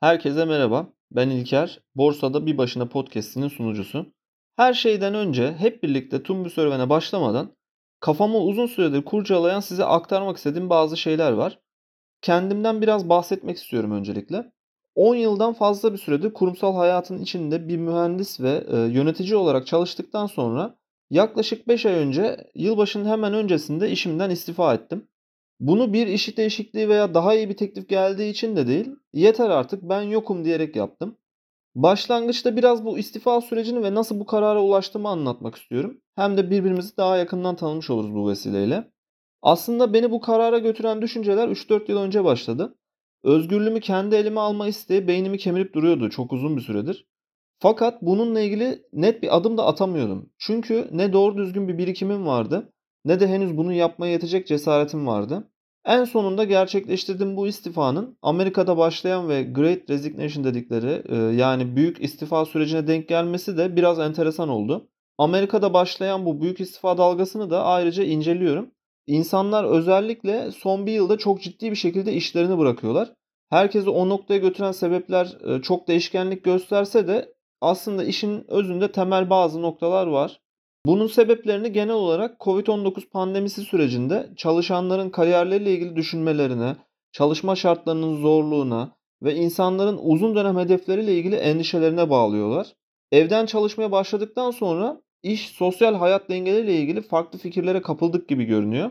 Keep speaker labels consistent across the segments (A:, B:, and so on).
A: Herkese merhaba. Ben İlker. Borsada Bir Başına podcast'inin sunucusu. Her şeyden önce hep birlikte Tumbi Serüven'e başlamadan kafamı uzun süredir kurcalayan size aktarmak istediğim bazı şeyler var. Kendimden biraz bahsetmek istiyorum öncelikle. 10 yıldan fazla bir süredir kurumsal hayatın içinde bir mühendis ve e, yönetici olarak çalıştıktan sonra yaklaşık 5 ay önce yılbaşının hemen öncesinde işimden istifa ettim. Bunu bir iş değişikliği veya daha iyi bir teklif geldiği için de değil, yeter artık ben yokum diyerek yaptım. Başlangıçta biraz bu istifa sürecini ve nasıl bu karara ulaştığımı anlatmak istiyorum. Hem de birbirimizi daha yakından tanımış oluruz bu vesileyle. Aslında beni bu karara götüren düşünceler 3-4 yıl önce başladı. Özgürlüğümü kendi elime alma isteği beynimi kemirip duruyordu çok uzun bir süredir. Fakat bununla ilgili net bir adım da atamıyordum. Çünkü ne doğru düzgün bir birikimim vardı ne de henüz bunu yapmaya yetecek cesaretim vardı. En sonunda gerçekleştirdiğim bu istifanın Amerika'da başlayan ve Great Resignation dedikleri e, yani büyük istifa sürecine denk gelmesi de biraz enteresan oldu. Amerika'da başlayan bu büyük istifa dalgasını da ayrıca inceliyorum. İnsanlar özellikle son bir yılda çok ciddi bir şekilde işlerini bırakıyorlar. Herkesi o noktaya götüren sebepler e, çok değişkenlik gösterse de aslında işin özünde temel bazı noktalar var. Bunun sebeplerini genel olarak Covid-19 pandemisi sürecinde çalışanların kariyerleriyle ilgili düşünmelerine, çalışma şartlarının zorluğuna ve insanların uzun dönem hedefleriyle ilgili endişelerine bağlıyorlar. Evden çalışmaya başladıktan sonra iş sosyal hayat dengeleriyle ilgili farklı fikirlere kapıldık gibi görünüyor.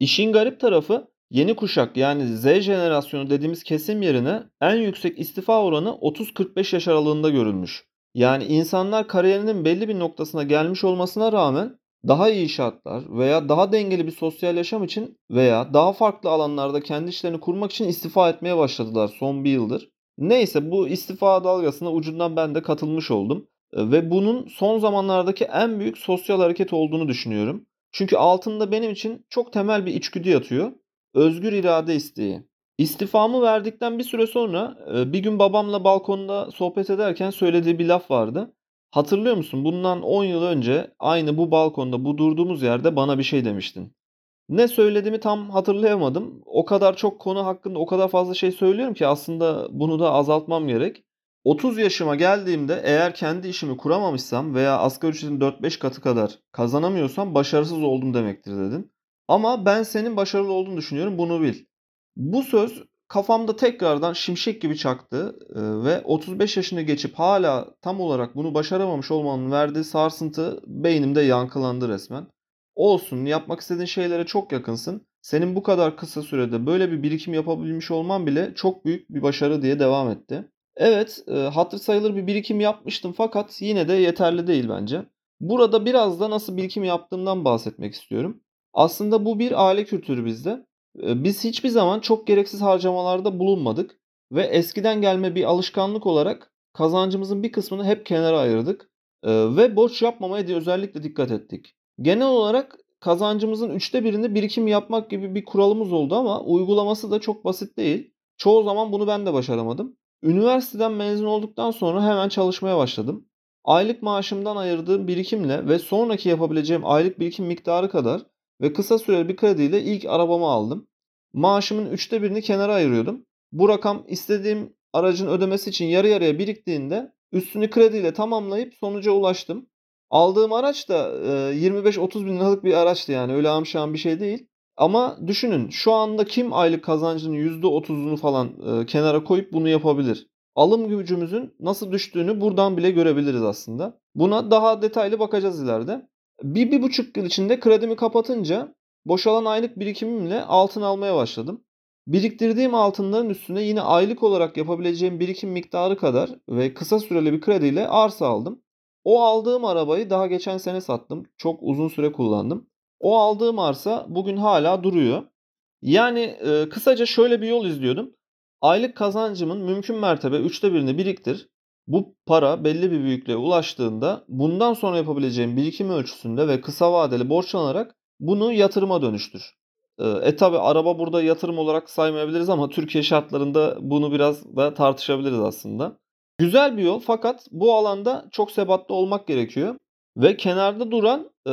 A: İşin garip tarafı yeni kuşak yani Z jenerasyonu dediğimiz kesim yerine en yüksek istifa oranı 30-45 yaş aralığında görülmüş. Yani insanlar kariyerinin belli bir noktasına gelmiş olmasına rağmen daha iyi şartlar veya daha dengeli bir sosyal yaşam için veya daha farklı alanlarda kendi işlerini kurmak için istifa etmeye başladılar son bir yıldır. Neyse bu istifa dalgasına ucundan ben de katılmış oldum. Ve bunun son zamanlardaki en büyük sosyal hareket olduğunu düşünüyorum. Çünkü altında benim için çok temel bir içgüdü yatıyor. Özgür irade isteği. İstifamı verdikten bir süre sonra e, bir gün babamla balkonda sohbet ederken söylediği bir laf vardı. Hatırlıyor musun? Bundan 10 yıl önce aynı bu balkonda bu durduğumuz yerde bana bir şey demiştin. Ne söylediğimi tam hatırlayamadım. O kadar çok konu hakkında o kadar fazla şey söylüyorum ki aslında bunu da azaltmam gerek. 30 yaşıma geldiğimde eğer kendi işimi kuramamışsam veya asgari ücretin 4-5 katı kadar kazanamıyorsam başarısız oldum demektir dedin. Ama ben senin başarılı olduğunu düşünüyorum bunu bil. Bu söz kafamda tekrardan şimşek gibi çaktı ve 35 yaşını geçip hala tam olarak bunu başaramamış olmanın verdiği sarsıntı beynimde yankılandı resmen. Olsun yapmak istediğin şeylere çok yakınsın. Senin bu kadar kısa sürede böyle bir birikim yapabilmiş olman bile çok büyük bir başarı diye devam etti. Evet, hatır sayılır bir birikim yapmıştım fakat yine de yeterli değil bence. Burada biraz da nasıl birikim yaptığımdan bahsetmek istiyorum. Aslında bu bir aile kültürü bizde. Biz hiçbir zaman çok gereksiz harcamalarda bulunmadık ve eskiden gelme bir alışkanlık olarak kazancımızın bir kısmını hep kenara ayırdık ve borç yapmamaya da özellikle dikkat ettik. Genel olarak kazancımızın üçte birini birikim yapmak gibi bir kuralımız oldu ama uygulaması da çok basit değil. Çoğu zaman bunu ben de başaramadım. Üniversiteden mezun olduktan sonra hemen çalışmaya başladım. Aylık maaşımdan ayırdığım birikimle ve sonraki yapabileceğim aylık birikim miktarı kadar ve kısa süreli bir krediyle ilk arabamı aldım. Maaşımın üçte birini kenara ayırıyordum. Bu rakam istediğim aracın ödemesi için yarı yarıya biriktiğinde üstünü krediyle tamamlayıp sonuca ulaştım. Aldığım araç da 25-30 bin liralık bir araçtı yani öyle amşan bir şey değil. Ama düşünün şu anda kim aylık kazancının %30'unu falan kenara koyup bunu yapabilir? Alım gücümüzün nasıl düştüğünü buradan bile görebiliriz aslında. Buna daha detaylı bakacağız ileride. Bir, bir buçuk yıl içinde kredimi kapatınca boşalan aylık birikimimle altın almaya başladım. Biriktirdiğim altınların üstüne yine aylık olarak yapabileceğim birikim miktarı kadar ve kısa süreli bir krediyle arsa aldım. O aldığım arabayı daha geçen sene sattım. Çok uzun süre kullandım. O aldığım arsa bugün hala duruyor. Yani e, kısaca şöyle bir yol izliyordum. Aylık kazancımın mümkün mertebe üçte birini biriktir. Bu para belli bir büyüklüğe ulaştığında bundan sonra yapabileceğim birikim ölçüsünde ve kısa vadeli borçlanarak bunu yatırıma dönüştür. Ee, e tabi araba burada yatırım olarak saymayabiliriz ama Türkiye şartlarında bunu biraz da tartışabiliriz aslında. Güzel bir yol fakat bu alanda çok sebatlı olmak gerekiyor. Ve kenarda duran e,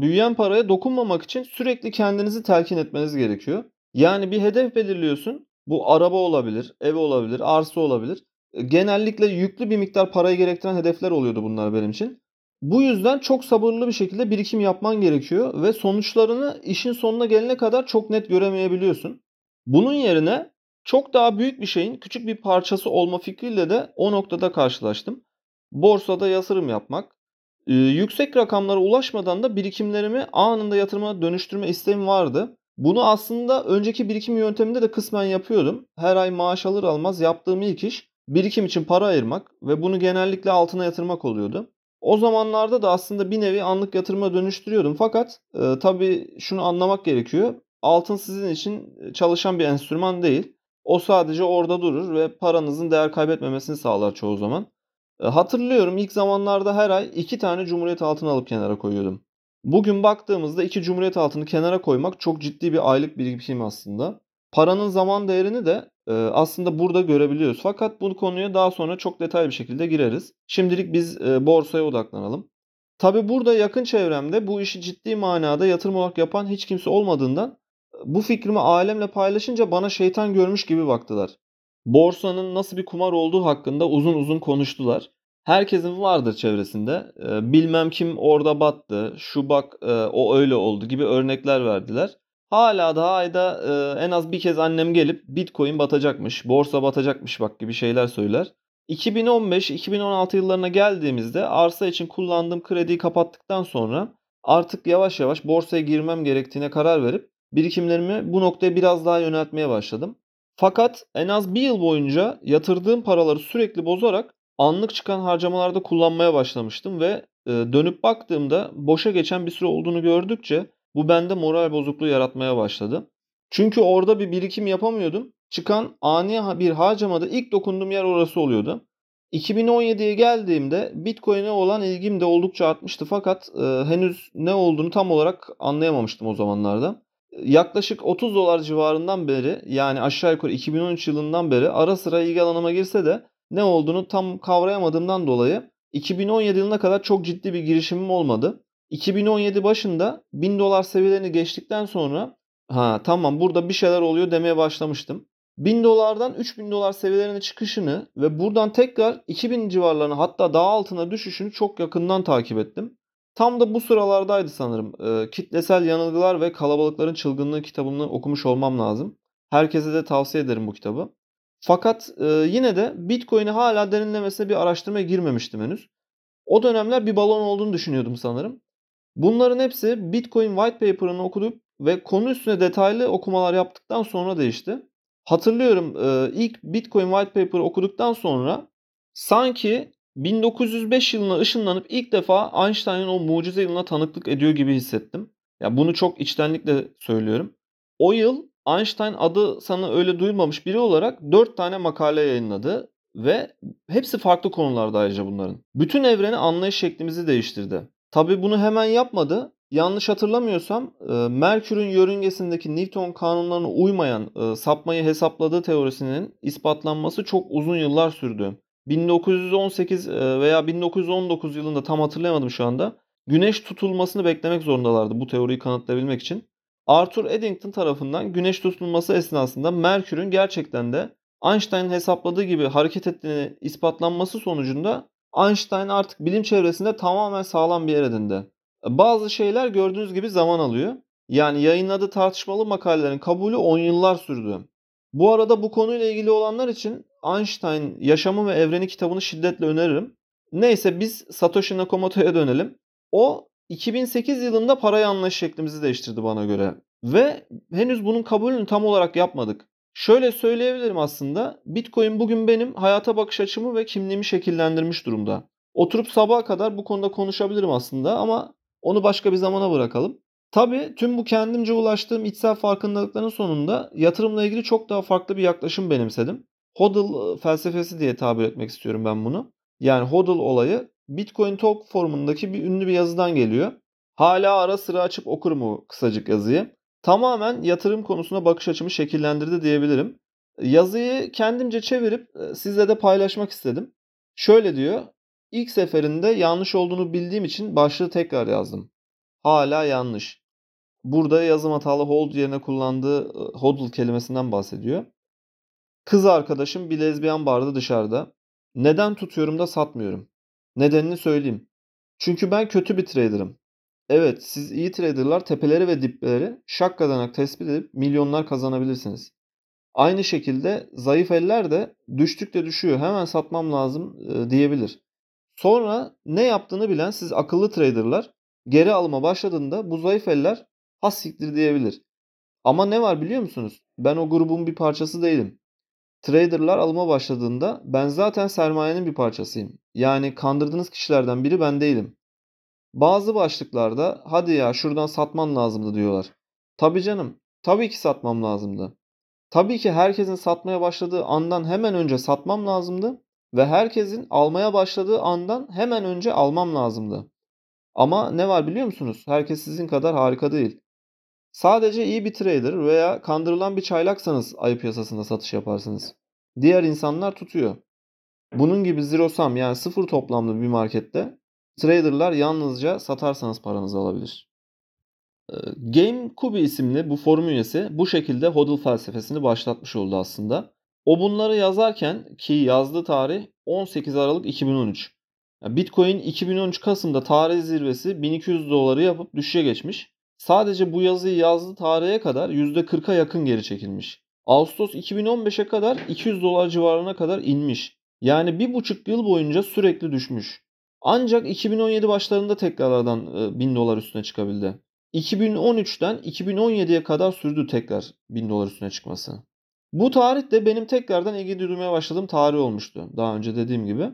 A: büyüyen paraya dokunmamak için sürekli kendinizi telkin etmeniz gerekiyor. Yani bir hedef belirliyorsun. Bu araba olabilir, ev olabilir, arsa olabilir. Genellikle yüklü bir miktar parayı gerektiren hedefler oluyordu bunlar benim için. Bu yüzden çok sabırlı bir şekilde birikim yapman gerekiyor ve sonuçlarını işin sonuna gelene kadar çok net göremeyebiliyorsun. Bunun yerine çok daha büyük bir şeyin küçük bir parçası olma fikriyle de o noktada karşılaştım. Borsada yatırım yapmak. Ee, yüksek rakamlara ulaşmadan da birikimlerimi anında yatırıma dönüştürme isteğim vardı. Bunu aslında önceki birikim yönteminde de kısmen yapıyordum. Her ay maaş alır almaz yaptığım ilk iş birikim için para ayırmak ve bunu genellikle altına yatırmak oluyordu. O zamanlarda da aslında bir nevi anlık yatırıma dönüştürüyordum. Fakat e, tabii şunu anlamak gerekiyor. Altın sizin için çalışan bir enstrüman değil. O sadece orada durur ve paranızın değer kaybetmemesini sağlar çoğu zaman. E, hatırlıyorum ilk zamanlarda her ay iki tane Cumhuriyet altını alıp kenara koyuyordum. Bugün baktığımızda iki Cumhuriyet altını kenara koymak çok ciddi bir aylık birikim aslında. Paranın zaman değerini de e, aslında burada görebiliyoruz. Fakat bu konuya daha sonra çok detaylı bir şekilde gireriz. Şimdilik biz borsaya odaklanalım. Tabi burada yakın çevremde bu işi ciddi manada yatırım olarak yapan hiç kimse olmadığından bu fikrimi alemle paylaşınca bana şeytan görmüş gibi baktılar. Borsanın nasıl bir kumar olduğu hakkında uzun uzun konuştular. Herkesin vardır çevresinde. Bilmem kim orada battı, şu bak o öyle oldu gibi örnekler verdiler. Hala daha ayda e, en az bir kez annem gelip Bitcoin batacakmış, borsa batacakmış bak gibi şeyler söyler. 2015-2016 yıllarına geldiğimizde arsa için kullandığım krediyi kapattıktan sonra artık yavaş yavaş borsaya girmem gerektiğine karar verip birikimlerimi bu noktaya biraz daha yöneltmeye başladım. Fakat en az bir yıl boyunca yatırdığım paraları sürekli bozarak anlık çıkan harcamalarda kullanmaya başlamıştım ve e, dönüp baktığımda boşa geçen bir süre olduğunu gördükçe bu bende moral bozukluğu yaratmaya başladı. Çünkü orada bir birikim yapamıyordum. Çıkan ani bir harcamada ilk dokunduğum yer orası oluyordu. 2017'ye geldiğimde Bitcoin'e olan ilgim de oldukça artmıştı fakat e, henüz ne olduğunu tam olarak anlayamamıştım o zamanlarda. Yaklaşık 30 dolar civarından beri yani aşağı yukarı 2013 yılından beri ara sıra ilgi alanıma girse de ne olduğunu tam kavrayamadığımdan dolayı 2017 yılına kadar çok ciddi bir girişimim olmadı. 2017 başında 1000 dolar seviyelerini geçtikten sonra ha tamam burada bir şeyler oluyor demeye başlamıştım. 1000 dolardan 3000 dolar seviyelerine çıkışını ve buradan tekrar 2000 civarlarına hatta daha altına düşüşünü çok yakından takip ettim. Tam da bu sıralardaydı sanırım. E, Kitlesel Yanılgılar ve Kalabalıkların Çılgınlığı kitabını okumuş olmam lazım. Herkese de tavsiye ederim bu kitabı. Fakat e, yine de Bitcoin'i hala derinlemesine bir araştırmaya girmemiştim henüz. O dönemler bir balon olduğunu düşünüyordum sanırım. Bunların hepsi Bitcoin White Paper'ını okuduk ve konu üstüne detaylı okumalar yaptıktan sonra değişti. Hatırlıyorum ilk Bitcoin White Paper'ı okuduktan sonra sanki 1905 yılına ışınlanıp ilk defa Einstein'ın o mucize yılına tanıklık ediyor gibi hissettim. Ya bunu çok içtenlikle söylüyorum. O yıl Einstein adı sana öyle duyulmamış biri olarak 4 tane makale yayınladı ve hepsi farklı konularda ayrıca bunların. Bütün evreni anlayış şeklimizi değiştirdi. Tabi bunu hemen yapmadı. Yanlış hatırlamıyorsam e, Merkür'ün yörüngesindeki Newton kanunlarına uymayan e, sapmayı hesapladığı teorisinin ispatlanması çok uzun yıllar sürdü. 1918 e, veya 1919 yılında tam hatırlayamadım şu anda. Güneş tutulmasını beklemek zorundalardı bu teoriyi kanıtlayabilmek için. Arthur Eddington tarafından güneş tutulması esnasında Merkür'ün gerçekten de Einstein hesapladığı gibi hareket ettiğini ispatlanması sonucunda Einstein artık bilim çevresinde tamamen sağlam bir yer edindi. Bazı şeyler gördüğünüz gibi zaman alıyor. Yani yayınladığı tartışmalı makalelerin kabulü 10 yıllar sürdü. Bu arada bu konuyla ilgili olanlar için Einstein Yaşamı ve Evreni kitabını şiddetle öneririm. Neyse biz Satoshi Nakamoto'ya dönelim. O 2008 yılında parayı anlayış şeklimizi değiştirdi bana göre. Ve henüz bunun kabulünü tam olarak yapmadık. Şöyle söyleyebilirim aslında. Bitcoin bugün benim hayata bakış açımı ve kimliğimi şekillendirmiş durumda. Oturup sabaha kadar bu konuda konuşabilirim aslında ama onu başka bir zamana bırakalım. Tabii tüm bu kendimce ulaştığım içsel farkındalıkların sonunda yatırımla ilgili çok daha farklı bir yaklaşım benimsedim. HODL felsefesi diye tabir etmek istiyorum ben bunu. Yani HODL olayı Bitcoin Talk formundaki bir ünlü bir yazıdan geliyor. Hala ara sıra açıp okurum o kısacık yazıyı tamamen yatırım konusuna bakış açımı şekillendirdi diyebilirim. Yazıyı kendimce çevirip e, sizle de paylaşmak istedim. Şöyle diyor. İlk seferinde yanlış olduğunu bildiğim için başlığı tekrar yazdım. Hala yanlış. Burada yazım hatalı hold yerine kullandığı e, hodl kelimesinden bahsediyor. Kız arkadaşım bir lezbiyen barda dışarıda. Neden tutuyorum da satmıyorum? Nedenini söyleyeyim. Çünkü ben kötü bir trader'ım. Evet, siz iyi trader'lar tepeleri ve dipleri şakkadanak tespit edip milyonlar kazanabilirsiniz. Aynı şekilde zayıf eller de düştükçe düşüyor. Hemen satmam lazım e, diyebilir. Sonra ne yaptığını bilen siz akıllı trader'lar geri alıma başladığında bu zayıf eller has siktir diyebilir. Ama ne var biliyor musunuz? Ben o grubun bir parçası değilim. Trader'lar alıma başladığında ben zaten sermayenin bir parçasıyım. Yani kandırdığınız kişilerden biri ben değilim. Bazı başlıklarda hadi ya şuradan satman lazımdı diyorlar. Tabii canım. Tabii ki satmam lazımdı. Tabii ki herkesin satmaya başladığı andan hemen önce satmam lazımdı ve herkesin almaya başladığı andan hemen önce almam lazımdı. Ama ne var biliyor musunuz? Herkes sizin kadar harika değil. Sadece iyi bir trader veya kandırılan bir çaylaksanız ayı piyasasında satış yaparsınız. Diğer insanlar tutuyor. Bunun gibi zero sum yani sıfır toplamlı bir markette traderlar yalnızca satarsanız paranızı alabilir. Game Kubi isimli bu forum üyesi bu şekilde hodl felsefesini başlatmış oldu aslında. O bunları yazarken ki yazdığı tarih 18 Aralık 2013. Bitcoin 2013 Kasım'da tarih zirvesi 1200 doları yapıp düşüşe geçmiş. Sadece bu yazıyı yazdığı tarihe kadar %40'a yakın geri çekilmiş. Ağustos 2015'e kadar 200 dolar civarına kadar inmiş. Yani bir buçuk yıl boyunca sürekli düşmüş. Ancak 2017 başlarında tekrardan 1000 dolar üstüne çıkabildi. 2013'ten 2017'ye kadar sürdü tekrar 1000 dolar üstüne çıkması. Bu tarih de benim tekrardan ilgi duymaya başladığım tarih olmuştu. Daha önce dediğim gibi.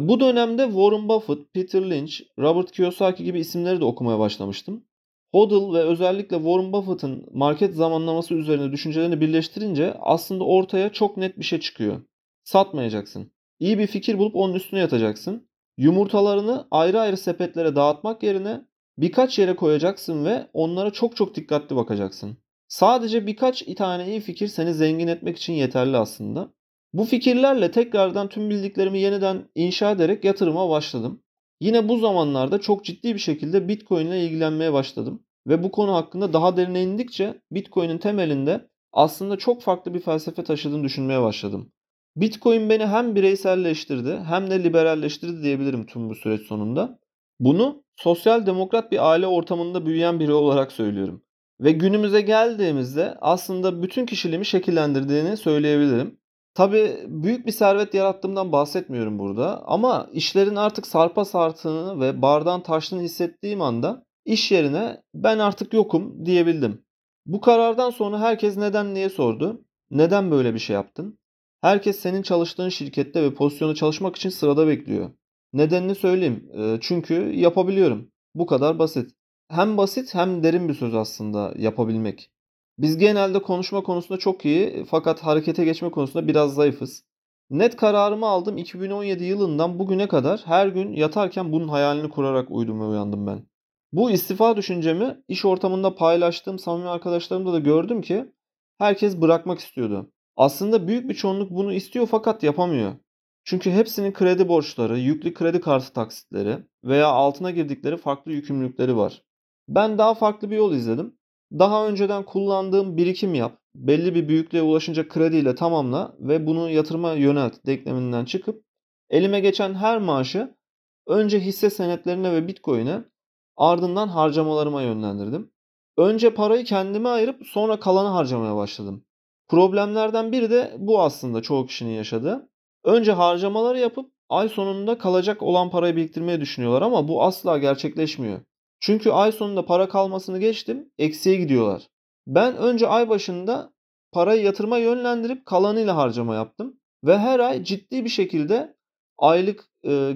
A: Bu dönemde Warren Buffett, Peter Lynch, Robert Kiyosaki gibi isimleri de okumaya başlamıştım. Hodl ve özellikle Warren Buffett'ın market zamanlaması üzerine düşüncelerini birleştirince aslında ortaya çok net bir şey çıkıyor. Satmayacaksın. İyi bir fikir bulup onun üstüne yatacaksın. Yumurtalarını ayrı ayrı sepetlere dağıtmak yerine birkaç yere koyacaksın ve onlara çok çok dikkatli bakacaksın. Sadece birkaç tane iyi fikir seni zengin etmek için yeterli aslında. Bu fikirlerle tekrardan tüm bildiklerimi yeniden inşa ederek yatırıma başladım. Yine bu zamanlarda çok ciddi bir şekilde Bitcoin ile ilgilenmeye başladım. Ve bu konu hakkında daha derine indikçe Bitcoin'in temelinde aslında çok farklı bir felsefe taşıdığını düşünmeye başladım. Bitcoin beni hem bireyselleştirdi hem de liberalleştirdi diyebilirim tüm bu süreç sonunda. Bunu sosyal demokrat bir aile ortamında büyüyen biri olarak söylüyorum. Ve günümüze geldiğimizde aslında bütün kişiliğimi şekillendirdiğini söyleyebilirim. Tabii büyük bir servet yarattığımdan bahsetmiyorum burada ama işlerin artık sarpa sartığını ve bardağın taştığını hissettiğim anda iş yerine ben artık yokum diyebildim. Bu karardan sonra herkes neden diye sordu. Neden böyle bir şey yaptın? Herkes senin çalıştığın şirkette ve pozisyonda çalışmak için sırada bekliyor. Nedenini söyleyeyim. Çünkü yapabiliyorum. Bu kadar basit. Hem basit hem derin bir söz aslında yapabilmek. Biz genelde konuşma konusunda çok iyi fakat harekete geçme konusunda biraz zayıfız. Net kararımı aldım 2017 yılından bugüne kadar her gün yatarken bunun hayalini kurarak uyudum ve uyandım ben. Bu istifa düşüncemi iş ortamında paylaştığım samimi arkadaşlarımda da gördüm ki herkes bırakmak istiyordu. Aslında büyük bir çoğunluk bunu istiyor fakat yapamıyor. Çünkü hepsinin kredi borçları, yüklü kredi kartı taksitleri veya altına girdikleri farklı yükümlülükleri var. Ben daha farklı bir yol izledim. Daha önceden kullandığım birikim yap, belli bir büyüklüğe ulaşınca krediyle tamamla ve bunu yatırıma yönelt denkleminden çıkıp elime geçen her maaşı önce hisse senetlerine ve bitcoin'e ardından harcamalarıma yönlendirdim. Önce parayı kendime ayırıp sonra kalanı harcamaya başladım. Problemlerden biri de bu aslında çoğu kişinin yaşadığı. Önce harcamaları yapıp ay sonunda kalacak olan parayı biriktirmeyi düşünüyorlar ama bu asla gerçekleşmiyor. Çünkü ay sonunda para kalmasını geçtim, eksiye gidiyorlar. Ben önce ay başında parayı yatırıma yönlendirip kalanıyla harcama yaptım ve her ay ciddi bir şekilde aylık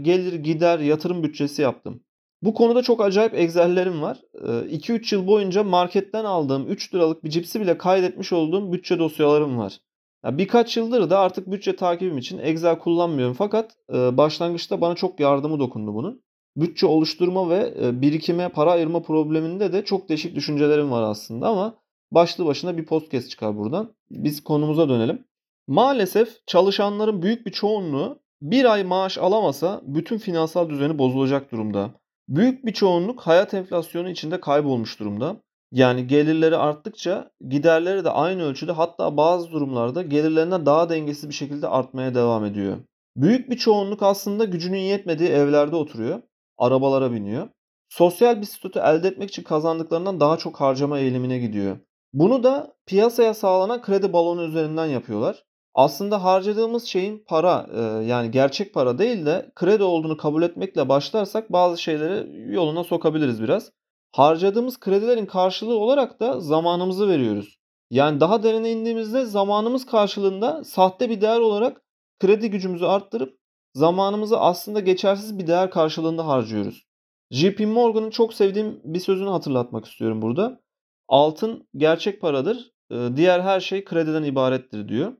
A: gelir gider yatırım bütçesi yaptım. Bu konuda çok acayip egzellerim var. 2-3 yıl boyunca marketten aldığım 3 liralık bir cipsi bile kaydetmiş olduğum bütçe dosyalarım var. birkaç yıldır da artık bütçe takibim için Excel kullanmıyorum fakat başlangıçta bana çok yardımı dokundu bunun. Bütçe oluşturma ve birikime para ayırma probleminde de çok değişik düşüncelerim var aslında ama başlı başına bir podcast çıkar buradan. Biz konumuza dönelim. Maalesef çalışanların büyük bir çoğunluğu bir ay maaş alamasa bütün finansal düzeni bozulacak durumda. Büyük bir çoğunluk hayat enflasyonu içinde kaybolmuş durumda. Yani gelirleri arttıkça giderleri de aynı ölçüde hatta bazı durumlarda gelirlerinden daha dengesiz bir şekilde artmaya devam ediyor. Büyük bir çoğunluk aslında gücünün yetmediği evlerde oturuyor. Arabalara biniyor. Sosyal bir statü elde etmek için kazandıklarından daha çok harcama eğilimine gidiyor. Bunu da piyasaya sağlanan kredi balonu üzerinden yapıyorlar. Aslında harcadığımız şeyin para e, yani gerçek para değil de kredi olduğunu kabul etmekle başlarsak bazı şeyleri yoluna sokabiliriz biraz. Harcadığımız kredilerin karşılığı olarak da zamanımızı veriyoruz. Yani daha derine indiğimizde zamanımız karşılığında sahte bir değer olarak kredi gücümüzü arttırıp zamanımızı aslında geçersiz bir değer karşılığında harcıyoruz. JP Morgan'ın çok sevdiğim bir sözünü hatırlatmak istiyorum burada. Altın gerçek paradır, diğer her şey krediden ibarettir diyor.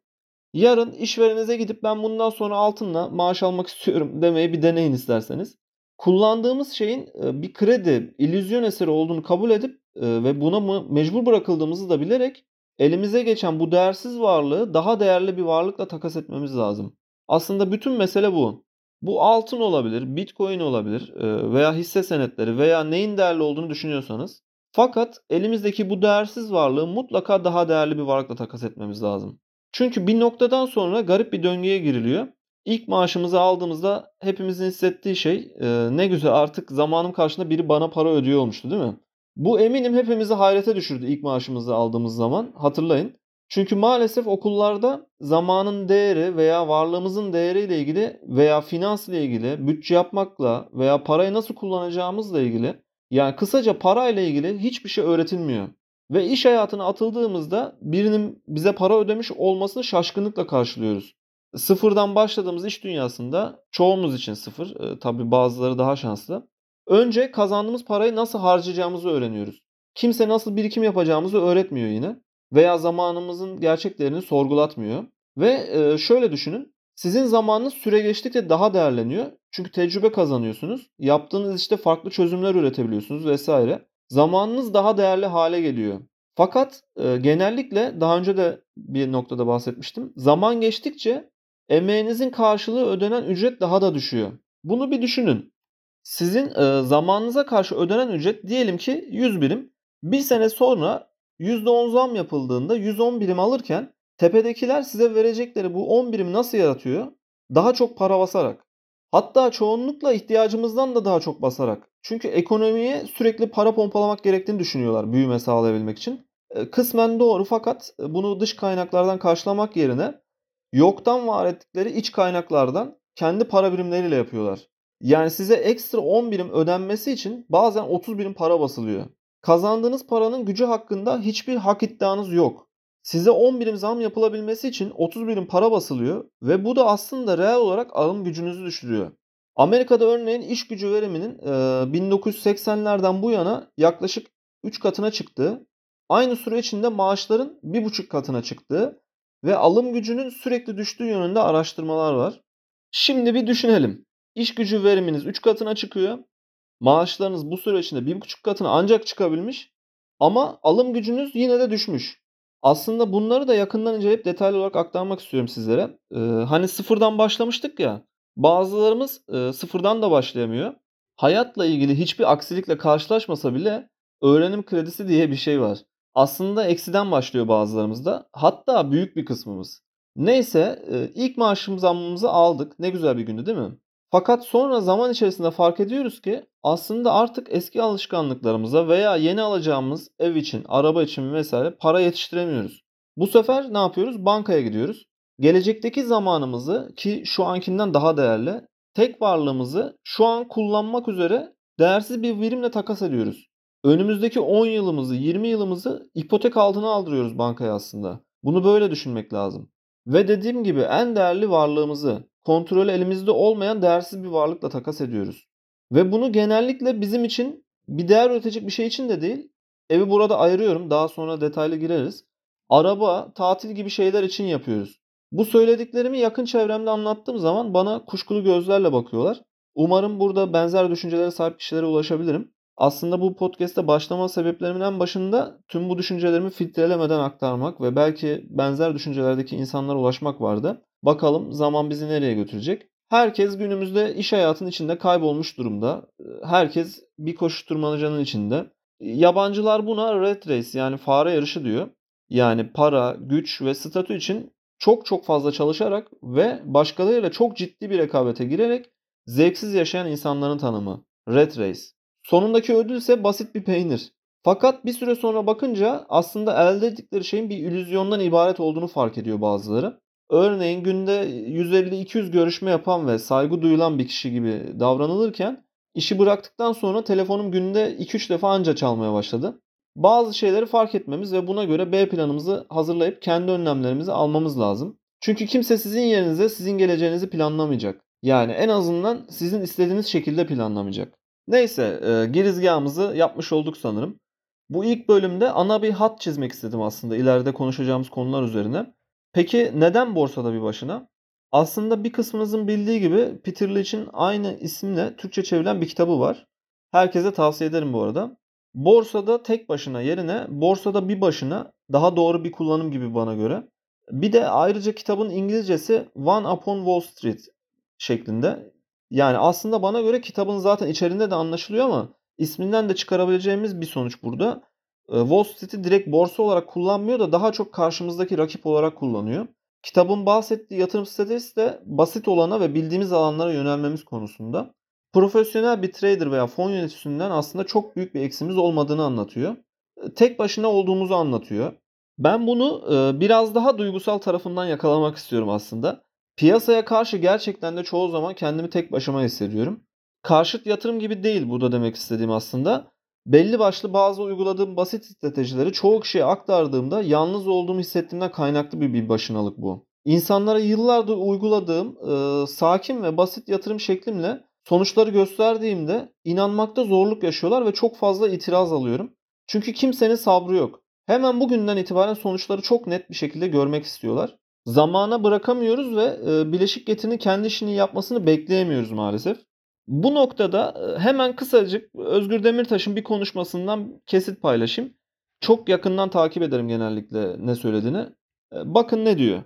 A: Yarın işverenize gidip ben bundan sonra altınla maaş almak istiyorum demeyi bir deneyin isterseniz. Kullandığımız şeyin bir kredi, illüzyon eseri olduğunu kabul edip ve buna mecbur bırakıldığımızı da bilerek elimize geçen bu değersiz varlığı daha değerli bir varlıkla takas etmemiz lazım. Aslında bütün mesele bu. Bu altın olabilir, bitcoin olabilir veya hisse senetleri veya neyin değerli olduğunu düşünüyorsanız. Fakat elimizdeki bu değersiz varlığı mutlaka daha değerli bir varlıkla takas etmemiz lazım. Çünkü bir noktadan sonra garip bir döngüye giriliyor. İlk maaşımızı aldığımızda hepimizin hissettiği şey ne güzel artık zamanım karşında biri bana para ödüyor olmuştu değil mi? Bu eminim hepimizi hayrete düşürdü ilk maaşımızı aldığımız zaman. Hatırlayın. Çünkü maalesef okullarda zamanın değeri veya varlığımızın değeriyle ilgili veya finans ile ilgili, bütçe yapmakla veya parayı nasıl kullanacağımızla ilgili yani kısaca parayla ilgili hiçbir şey öğretilmiyor. Ve iş hayatına atıldığımızda birinin bize para ödemiş olmasını şaşkınlıkla karşılıyoruz. Sıfırdan başladığımız iş dünyasında çoğumuz için sıfır, e, tabii bazıları daha şanslı. Önce kazandığımız parayı nasıl harcayacağımızı öğreniyoruz. Kimse nasıl birikim yapacağımızı öğretmiyor yine veya zamanımızın gerçeklerini sorgulatmıyor. Ve e, şöyle düşünün. Sizin zamanınız süre geçtikçe daha değerleniyor. Çünkü tecrübe kazanıyorsunuz. Yaptığınız işte farklı çözümler üretebiliyorsunuz vesaire. Zamanınız daha değerli hale geliyor. Fakat e, genellikle daha önce de bir noktada bahsetmiştim. Zaman geçtikçe emeğinizin karşılığı ödenen ücret daha da düşüyor. Bunu bir düşünün. Sizin e, zamanınıza karşı ödenen ücret diyelim ki 100 birim. Bir sene sonra %10 zam yapıldığında 110 birim alırken tepedekiler size verecekleri bu 10 birimi nasıl yaratıyor? Daha çok para basarak. Hatta çoğunlukla ihtiyacımızdan da daha çok basarak. Çünkü ekonomiye sürekli para pompalamak gerektiğini düşünüyorlar büyüme sağlayabilmek için. Kısmen doğru fakat bunu dış kaynaklardan karşılamak yerine yoktan var ettikleri iç kaynaklardan kendi para birimleriyle yapıyorlar. Yani size ekstra 10 birim ödenmesi için bazen 30 birim para basılıyor. Kazandığınız paranın gücü hakkında hiçbir hak iddianız yok. Size 10 birim zam yapılabilmesi için 30 birim para basılıyor ve bu da aslında reel olarak alım gücünüzü düşürüyor. Amerika'da örneğin iş gücü veriminin 1980'lerden bu yana yaklaşık 3 katına çıktığı, aynı süre içinde maaşların 1,5 katına çıktığı ve alım gücünün sürekli düştüğü yönünde araştırmalar var. Şimdi bir düşünelim. İş gücü veriminiz 3 katına çıkıyor. Maaşlarınız bu süre içinde 1,5 katına ancak çıkabilmiş. Ama alım gücünüz yine de düşmüş. Aslında bunları da yakından inceleyip detaylı olarak aktarmak istiyorum sizlere. Ee, hani sıfırdan başlamıştık ya. Bazılarımız e, sıfırdan da başlayamıyor. Hayatla ilgili hiçbir aksilikle karşılaşmasa bile öğrenim kredisi diye bir şey var. Aslında eksiden başlıyor bazılarımızda. Hatta büyük bir kısmımız. Neyse e, ilk maaşım zammımızı aldık. Ne güzel bir gündü değil mi? Fakat sonra zaman içerisinde fark ediyoruz ki aslında artık eski alışkanlıklarımıza veya yeni alacağımız ev için, araba için vesaire para yetiştiremiyoruz. Bu sefer ne yapıyoruz? Bankaya gidiyoruz. Gelecekteki zamanımızı ki şu ankinden daha değerli, tek varlığımızı şu an kullanmak üzere değersiz bir verimle takas ediyoruz. Önümüzdeki 10 yılımızı, 20 yılımızı ipotek altına aldırıyoruz bankaya aslında. Bunu böyle düşünmek lazım. Ve dediğim gibi en değerli varlığımızı kontrolü elimizde olmayan değersiz bir varlıkla takas ediyoruz. Ve bunu genellikle bizim için bir değer üretecek bir şey için de değil. Evi burada ayırıyorum. Daha sonra detaylı gireriz. Araba, tatil gibi şeyler için yapıyoruz. Bu söylediklerimi yakın çevremde anlattığım zaman bana kuşkulu gözlerle bakıyorlar. Umarım burada benzer düşüncelere sahip kişilere ulaşabilirim. Aslında bu podcast'te başlama sebeplerimin en başında tüm bu düşüncelerimi filtrelemeden aktarmak ve belki benzer düşüncelerdeki insanlara ulaşmak vardı. Bakalım zaman bizi nereye götürecek? Herkes günümüzde iş hayatının içinde kaybolmuş durumda. Herkes bir koşuşturmacanın içinde. Yabancılar buna red race yani fare yarışı diyor. Yani para, güç ve statü için çok çok fazla çalışarak ve başkalarıyla çok ciddi bir rekabete girerek zevksiz yaşayan insanların tanımı. Red Race. Sonundaki ödül ise basit bir peynir. Fakat bir süre sonra bakınca aslında elde ettikleri şeyin bir illüzyondan ibaret olduğunu fark ediyor bazıları. Örneğin günde 150-200 görüşme yapan ve saygı duyulan bir kişi gibi davranılırken işi bıraktıktan sonra telefonum günde 2-3 defa anca çalmaya başladı. Bazı şeyleri fark etmemiz ve buna göre B planımızı hazırlayıp kendi önlemlerimizi almamız lazım. Çünkü kimse sizin yerinize sizin geleceğinizi planlamayacak. Yani en azından sizin istediğiniz şekilde planlamayacak. Neyse e, girizgahımızı yapmış olduk sanırım. Bu ilk bölümde ana bir hat çizmek istedim aslında ileride konuşacağımız konular üzerine. Peki neden borsada bir başına? Aslında bir kısmınızın bildiği gibi Peter Lynch'in aynı isimle Türkçe çevrilen bir kitabı var. Herkese tavsiye ederim bu arada. Borsada tek başına yerine borsada bir başına daha doğru bir kullanım gibi bana göre. Bir de ayrıca kitabın İngilizcesi One Upon Wall Street şeklinde. Yani aslında bana göre kitabın zaten içerisinde de anlaşılıyor ama isminden de çıkarabileceğimiz bir sonuç burada. Ee, Wall Street'i direkt borsa olarak kullanmıyor da daha çok karşımızdaki rakip olarak kullanıyor. Kitabın bahsettiği yatırım stratejisi de basit olana ve bildiğimiz alanlara yönelmemiz konusunda. Profesyonel bir trader veya fon yöneticisinden aslında çok büyük bir eksimiz olmadığını anlatıyor. Ee, tek başına olduğumuzu anlatıyor. Ben bunu e, biraz daha duygusal tarafından yakalamak istiyorum aslında. Piyasaya karşı gerçekten de çoğu zaman kendimi tek başıma hissediyorum. Karşıt yatırım gibi değil burada demek istediğim aslında. Belli başlı bazı uyguladığım basit stratejileri çoğu kişiye aktardığımda yalnız olduğumu hissettiğimden kaynaklı bir, bir başınalık bu. İnsanlara yıllardır uyguladığım e, sakin ve basit yatırım şeklimle sonuçları gösterdiğimde inanmakta zorluk yaşıyorlar ve çok fazla itiraz alıyorum. Çünkü kimsenin sabrı yok. Hemen bugünden itibaren sonuçları çok net bir şekilde görmek istiyorlar. Zamana bırakamıyoruz ve e, bileşik getirinin kendi işini yapmasını bekleyemiyoruz maalesef. Bu noktada e, hemen kısacık Özgür Demirtaş'ın bir konuşmasından kesit paylaşayım. Çok yakından takip ederim genellikle ne söylediğini. E, bakın ne diyor.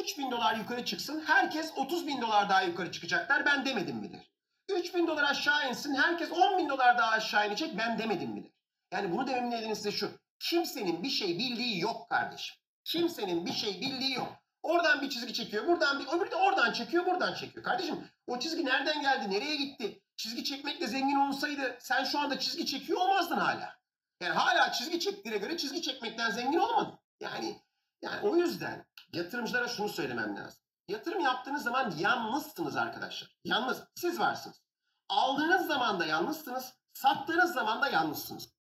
B: 3000 dolar yukarı çıksın herkes 30 bin dolar daha yukarı çıkacaklar ben demedim midir? 3000 dolar aşağı insin herkes 10 bin dolar daha aşağı inecek ben demedim midir? Yani bunu dememin nedeni size şu. Kimsenin bir şey bildiği yok kardeşim. Kimsenin bir şey bildiği yok. Oradan bir çizgi çekiyor, buradan bir, öbürü de oradan çekiyor, buradan çekiyor. Kardeşim o çizgi nereden geldi, nereye gitti? Çizgi çekmekle zengin olsaydı sen şu anda çizgi çekiyor olmazdın hala. Yani hala çizgi çektiğine göre çizgi çekmekten zengin olmadın. Yani yani o yüzden yatırımcılara şunu söylemem lazım. Yatırım yaptığınız zaman yalnızsınız arkadaşlar. Yalnız siz varsınız. Aldığınız zaman da yalnızsınız, sattığınız zaman da yalnızsınız.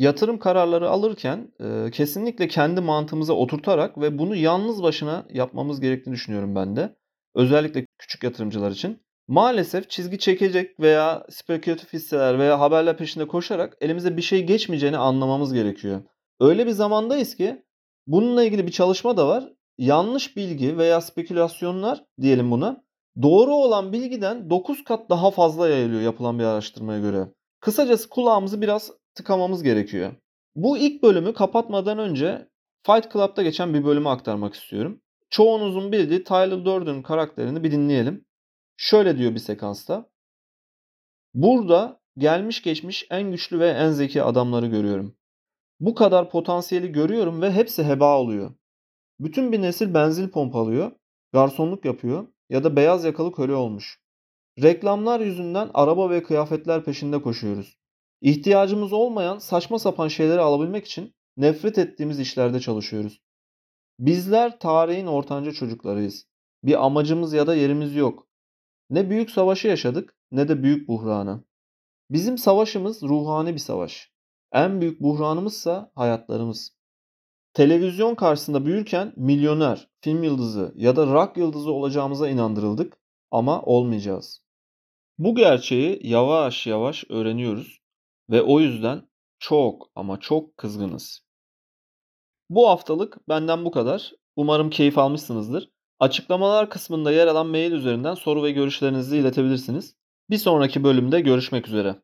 A: Yatırım kararları alırken e, kesinlikle kendi mantığımıza oturtarak ve bunu yalnız başına yapmamız gerektiğini düşünüyorum ben de. Özellikle küçük yatırımcılar için. Maalesef çizgi çekecek veya spekülatif hisseler veya haberler peşinde koşarak elimize bir şey geçmeyeceğini anlamamız gerekiyor. Öyle bir zamandayız ki bununla ilgili bir çalışma da var. Yanlış bilgi veya spekülasyonlar diyelim buna doğru olan bilgiden 9 kat daha fazla yayılıyor yapılan bir araştırmaya göre. Kısacası kulağımızı biraz tıkamamız gerekiyor. Bu ilk bölümü kapatmadan önce Fight Club'da geçen bir bölümü aktarmak istiyorum. Çoğunuzun bildiği Tyler Durden karakterini bir dinleyelim. Şöyle diyor bir sekansta. Burada gelmiş geçmiş en güçlü ve en zeki adamları görüyorum. Bu kadar potansiyeli görüyorum ve hepsi heba oluyor. Bütün bir nesil benzin pompalıyor, garsonluk yapıyor ya da beyaz yakalı köle olmuş. Reklamlar yüzünden araba ve kıyafetler peşinde koşuyoruz. İhtiyacımız olmayan saçma sapan şeyleri alabilmek için nefret ettiğimiz işlerde çalışıyoruz. Bizler tarihin ortanca çocuklarıyız. Bir amacımız ya da yerimiz yok. Ne büyük savaşı yaşadık ne de büyük buhranı. Bizim savaşımız ruhani bir savaş. En büyük buhranımızsa hayatlarımız. Televizyon karşısında büyürken milyoner, film yıldızı ya da rock yıldızı olacağımıza inandırıldık ama olmayacağız. Bu gerçeği yavaş yavaş öğreniyoruz ve o yüzden çok ama çok kızgınız. Bu haftalık benden bu kadar. Umarım keyif almışsınızdır. Açıklamalar kısmında yer alan mail üzerinden soru ve görüşlerinizi iletebilirsiniz. Bir sonraki bölümde görüşmek üzere.